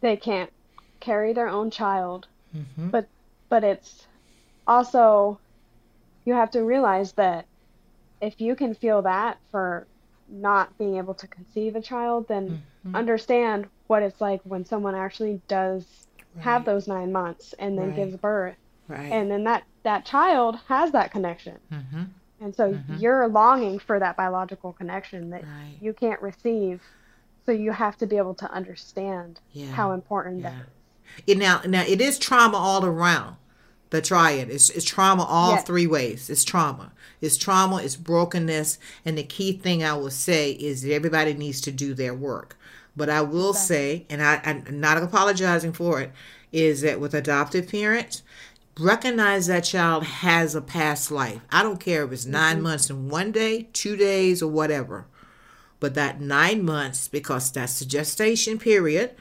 [SPEAKER 2] they can't carry their own child, mm-hmm. but but it's also you have to realize that if you can feel that for not being able to conceive a child, then mm-hmm. understand what it's like when someone actually does right. have those nine months and then right. gives birth. Right. And then that, that child has that connection. Mm-hmm. And so mm-hmm. you're longing for that biological connection that you can't receive. So you have to be able to understand yeah. how important yeah. that is.
[SPEAKER 1] It now, now it is trauma all around the triad. It's, it's trauma all yes. three ways. It's trauma. It's trauma. It's brokenness. And the key thing I will say is that everybody needs to do their work. But I will okay. say, and I, I'm not apologizing for it, is that with adoptive parents, recognize that child has a past life. I don't care if it's 9 mm-hmm. months and one day, two days, or whatever. But that nine months, because that's the gestation period,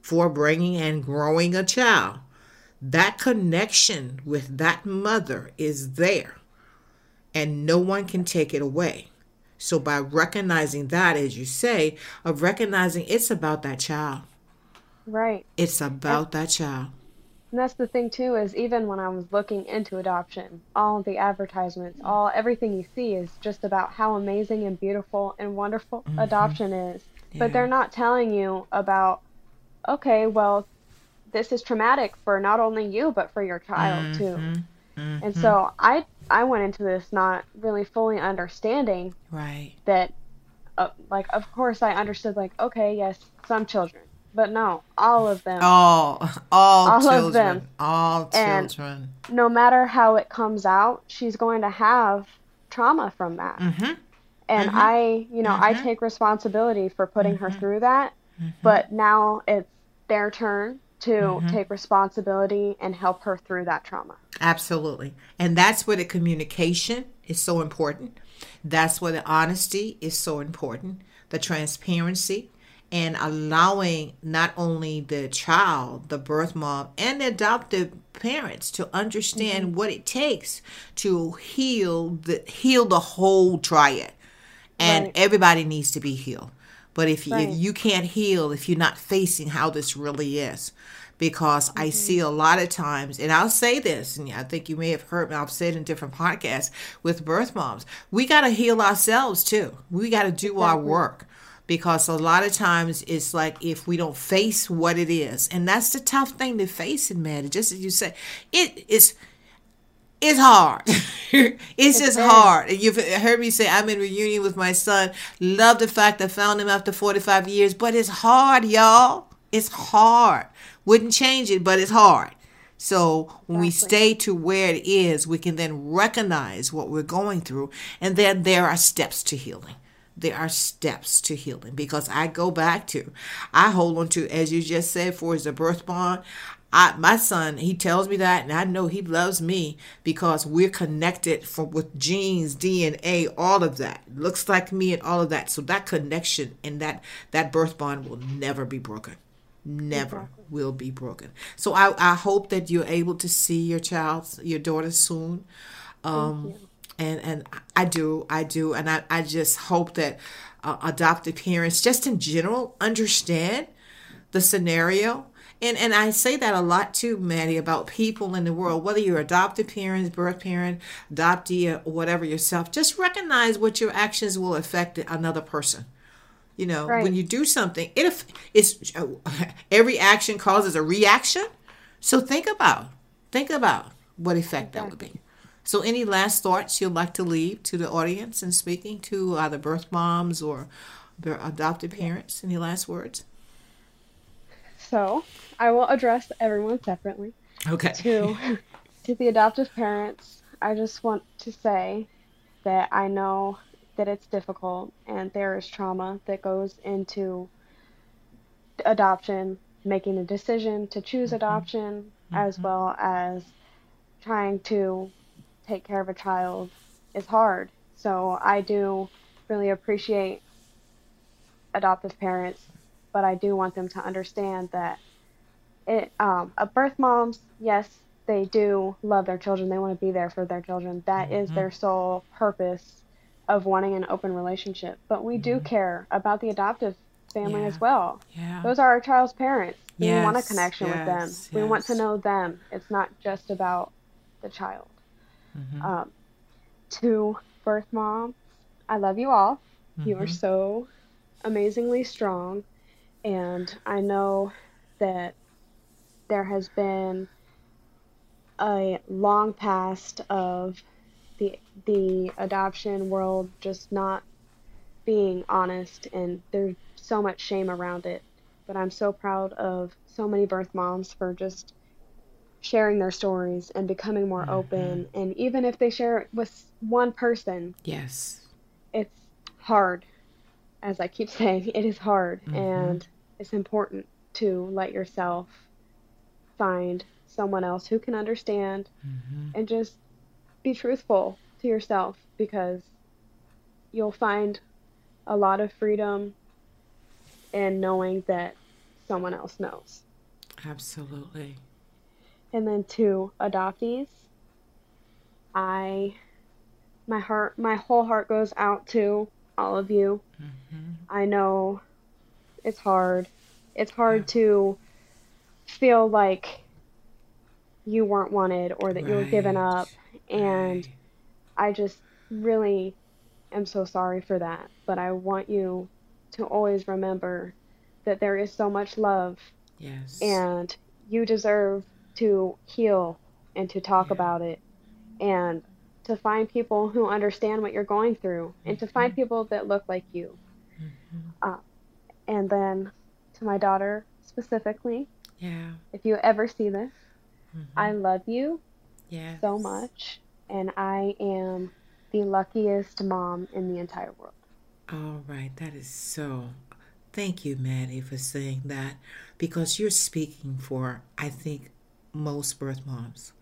[SPEAKER 1] for bringing and growing a child. That connection with that mother is there, and no one can take it away. So, by recognizing that, as you say, of recognizing it's about that child.
[SPEAKER 2] Right.
[SPEAKER 1] It's about that's, that child.
[SPEAKER 2] And that's the thing too is even when I was looking into adoption, all the advertisements, all everything you see is just about how amazing and beautiful and wonderful mm-hmm. adoption is. Yeah. But they're not telling you about okay, well, this is traumatic for not only you but for your child mm-hmm. too. Mm-hmm. And so I I went into this not really fully understanding
[SPEAKER 1] right
[SPEAKER 2] that uh, like of course I understood like okay yes some children but no all of them
[SPEAKER 1] all all, all children of them. all children
[SPEAKER 2] and no matter how it comes out she's going to have trauma from that mm-hmm. and mm-hmm. I you know I mm-hmm. take responsibility for putting her mm-hmm. through that Mm-hmm. But now it's their turn to mm-hmm. take responsibility and help her through that trauma.
[SPEAKER 1] Absolutely. And that's where the communication is so important. That's where the honesty is so important, the transparency, and allowing not only the child, the birth mom, and the adoptive parents to understand mm-hmm. what it takes to heal the heal the whole triad. And right. everybody needs to be healed. But if, right. if you can't heal if you're not facing how this really is, because mm-hmm. I see a lot of times, and I'll say this, and I think you may have heard me, I've said in different podcasts with birth moms, we got to heal ourselves too. We got to do exactly. our work because a lot of times it's like if we don't face what it is, and that's the tough thing to face in marriage. Just as you say, it is it's hard. it's, it's, just hard. And you've heard me say I'm in reunion with my son. Love the fact I found him after 45 years, but it's hard, y'all. It's hard. Wouldn't change it, but it's hard. So when we stay to where it is, we can then recognize what we're going through, and then there are steps to healing. There are steps to healing because I go back to, I hold on to, as you just said, for is a birth bond. I, my son, he tells me that, and I know he loves me because we're connected for, with genes, DNA, all of that. Looks like me and all of that. So that connection and that that birth bond will never be broken. Never exactly. will be broken. So I, I hope that you're able to see your child, your daughter soon. Um, and and I do, I do, and I, I just hope that uh, adoptive parents, just in general, understand the scenario and and I say that a lot too, Maddy, about people in the world, whether you're adopted parents, birth parent, adoptee, or whatever yourself, just recognize what your actions will affect another person. You know, right. when you do something, it it's every action causes a reaction. So think about think about what effect that would be. So, any last thoughts you'd like to leave to the audience and speaking to either birth moms or their adopted parents? Any last words?
[SPEAKER 2] So, I will address everyone separately.
[SPEAKER 1] Okay.
[SPEAKER 2] To to the adoptive parents, I just want to say that I know that it's difficult and there is trauma that goes into adoption, making a decision to choose mm-hmm. adoption, mm-hmm. as well as trying to take care of a child is hard. So I do really appreciate adoptive parents, but I do want them to understand that it um, a birth moms, yes, they do love their children. They want to be there for their children. That mm-hmm. is their sole purpose of wanting an open relationship. But we mm-hmm. do care about the adoptive family
[SPEAKER 1] yeah.
[SPEAKER 2] as well.
[SPEAKER 1] Yeah.
[SPEAKER 2] Those are our child's parents. We want a connection
[SPEAKER 1] yes.
[SPEAKER 2] with them.
[SPEAKER 1] Yes.
[SPEAKER 2] We want to know them. It's not just about the child. Mm-hmm. Um, to birth moms, I love you all. You are mm-hmm. so amazingly strong. And I know that there has been a long past of the the adoption world just not being honest and there's so much shame around it but i'm so proud of so many birth moms for just sharing their stories and becoming more mm-hmm. open and even if they share it with one person
[SPEAKER 1] yes
[SPEAKER 2] it's hard as i keep saying it is hard mm-hmm. and it's important to let yourself find someone else who can understand mm-hmm. and just be truthful to yourself because you'll find a lot of freedom in knowing that someone else knows.
[SPEAKER 1] Absolutely.
[SPEAKER 2] And then to adoptees, I my heart my whole heart goes out to all of you. Mm-hmm. I know it's hard. It's hard yeah. to feel like you weren't wanted or that right. you were given up. And right. I just really am so sorry for that. But I want you to always remember that there is so much love.
[SPEAKER 1] Yes.
[SPEAKER 2] And you deserve to heal and to talk yeah. about it and to find people who understand what you're going through and to find mm-hmm. people that look like you. Mm-hmm. Uh, and then to my daughter specifically,
[SPEAKER 1] yeah.
[SPEAKER 2] If you ever see this, mm-hmm. I love you yes. so much, and I am the luckiest mom in the entire world.
[SPEAKER 1] All right, that is so Thank you, Maddy, for saying that because you're speaking for, I think, most birth moms.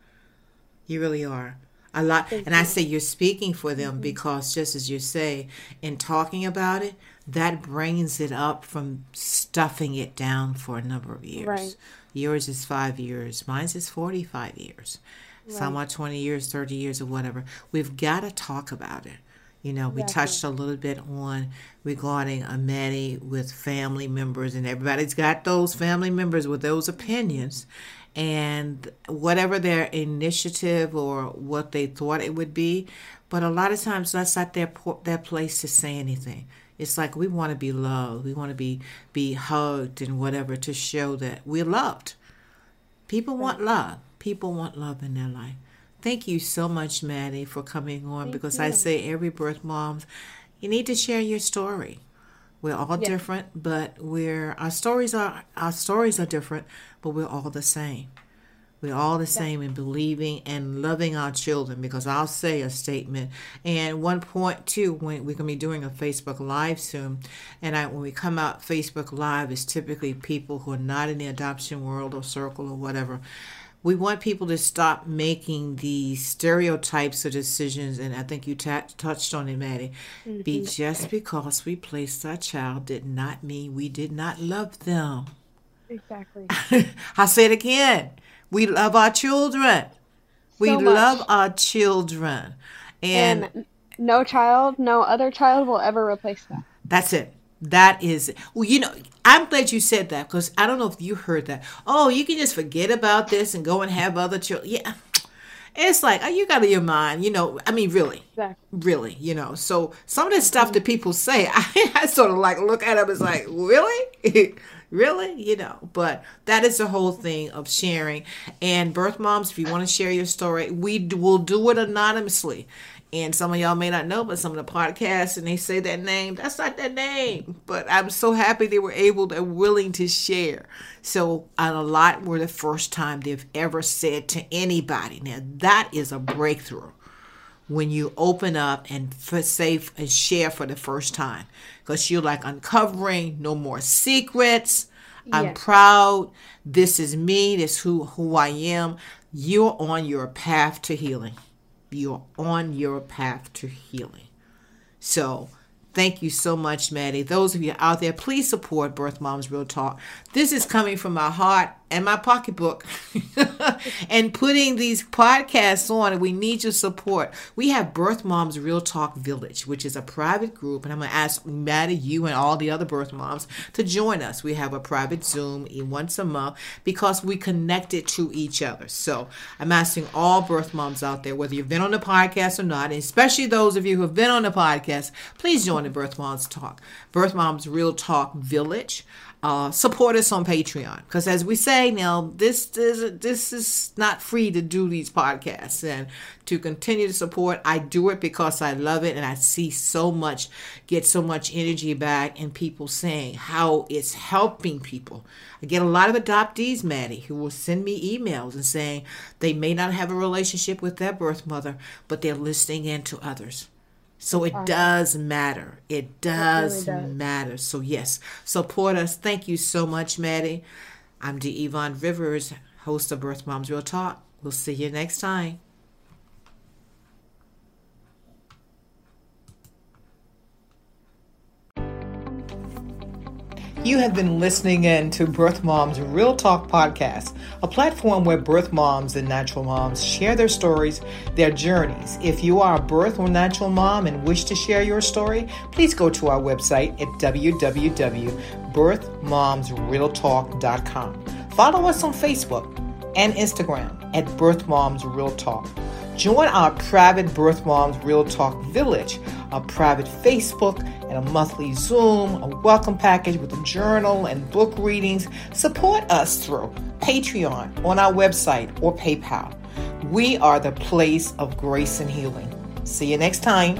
[SPEAKER 1] You really are. A lot, Thank and you. I say you're speaking for them mm-hmm. because, just as you say, in talking about it, that brings it up from stuffing it down for a number of years. Right. Yours is five years, mine's is 45 years. Right. Some are 20 years, 30 years, or whatever. We've got to talk about it. You know, we exactly. touched a little bit on regarding Ameti with family members, and everybody's got those family members with those opinions. And whatever their initiative or what they thought it would be, but a lot of times that's not their their place to say anything. It's like we want to be loved, we want to be be hugged and whatever to show that we're loved. People want love. People want love in their life. Thank you so much, Maddy, for coming on Thank because you. I say every birth mom, you need to share your story. We're all yeah. different, but we're our stories are our stories are different, but we're all the same. We're all the same in believing and loving our children because I'll say a statement. And one point too, when we're gonna be doing a Facebook Live soon, and I, when we come out Facebook Live, it's typically people who are not in the adoption world or circle or whatever we want people to stop making these stereotypes of decisions, and I think you t- touched on it, Maddy. Mm-hmm. Be just because we placed our child did not mean we did not love them.
[SPEAKER 2] Exactly.
[SPEAKER 1] I'll say it again. We love our children. We so love our children, and,
[SPEAKER 2] and no child, no other child will ever replace that.
[SPEAKER 1] That's it. That is, it. well, you know, I'm glad you said that because I don't know if you heard that. Oh, you can just forget about this and go and have other children. Yeah. It's like, oh, you got in your mind, you know. I mean, really, exactly. really, you know. So some of the stuff mm-hmm. that people say, I, I sort of like look at them as like, really, really, you know. But that is the whole thing of sharing. And birth moms, if you want to share your story, we will do it anonymously. And some of y'all may not know, but some of the podcasts and they say that name, that's not that name. But I'm so happy they were able, they're willing to share. So a lot were the first time they've ever said to anybody. Now that is a breakthrough when you open up and say and share for the first time because you're like uncovering no more secrets. I'm proud. This is me. This who who I am. You're on your path to healing you're on your path to healing. So, thank you so much, Maddy. Those of you out there, please support Birth Moms Real Talk. This is coming from my heart and my pocketbook and putting these podcasts on. We need your support. We have Birth Moms Real Talk Village, which is a private group, and I'm going to ask Maddy, you, and all the other birth moms to join us. We have a private Zoom once a month because we connected to each other. So I'm asking all birth moms out there, whether you've been on the podcast or not, and especially those of you who have been on the podcast, please join the Birth Moms Talk, Birth Moms Real Talk Village uh, support us on Patreon because, as we say now, this is this is not free to do these podcasts and to continue to support. I do it because I love it and I see so much, get so much energy back, and people saying how it's helping people. I get a lot of adoptees, Maddy, who will send me emails and saying they may not have a relationship with their birth mother, but they're listening in to others so it does matter. It does, it really does, matter. So yes, support us. Thank you so much, Maddy. I'm D. Yvonne Rivers, host of Birth Moms Real Talk. We'll see you next time. You have been listening in to Birth Moms Real Talk Podcast, a platform where birth moms and natural moms share their stories, their journeys. If you are a birth or natural mom and wish to share your story, please go to our website at www.birthmomsrealtalk.com. Follow us on Facebook and Instagram at Birth Moms Real Talk. Join our private Birth Moms Real Talk Village, a private Facebook and a monthly Zoom, a welcome package with a journal and book readings. Support us through Patreon, on our website, or PayPal. We are the place of grace and healing. See you next time.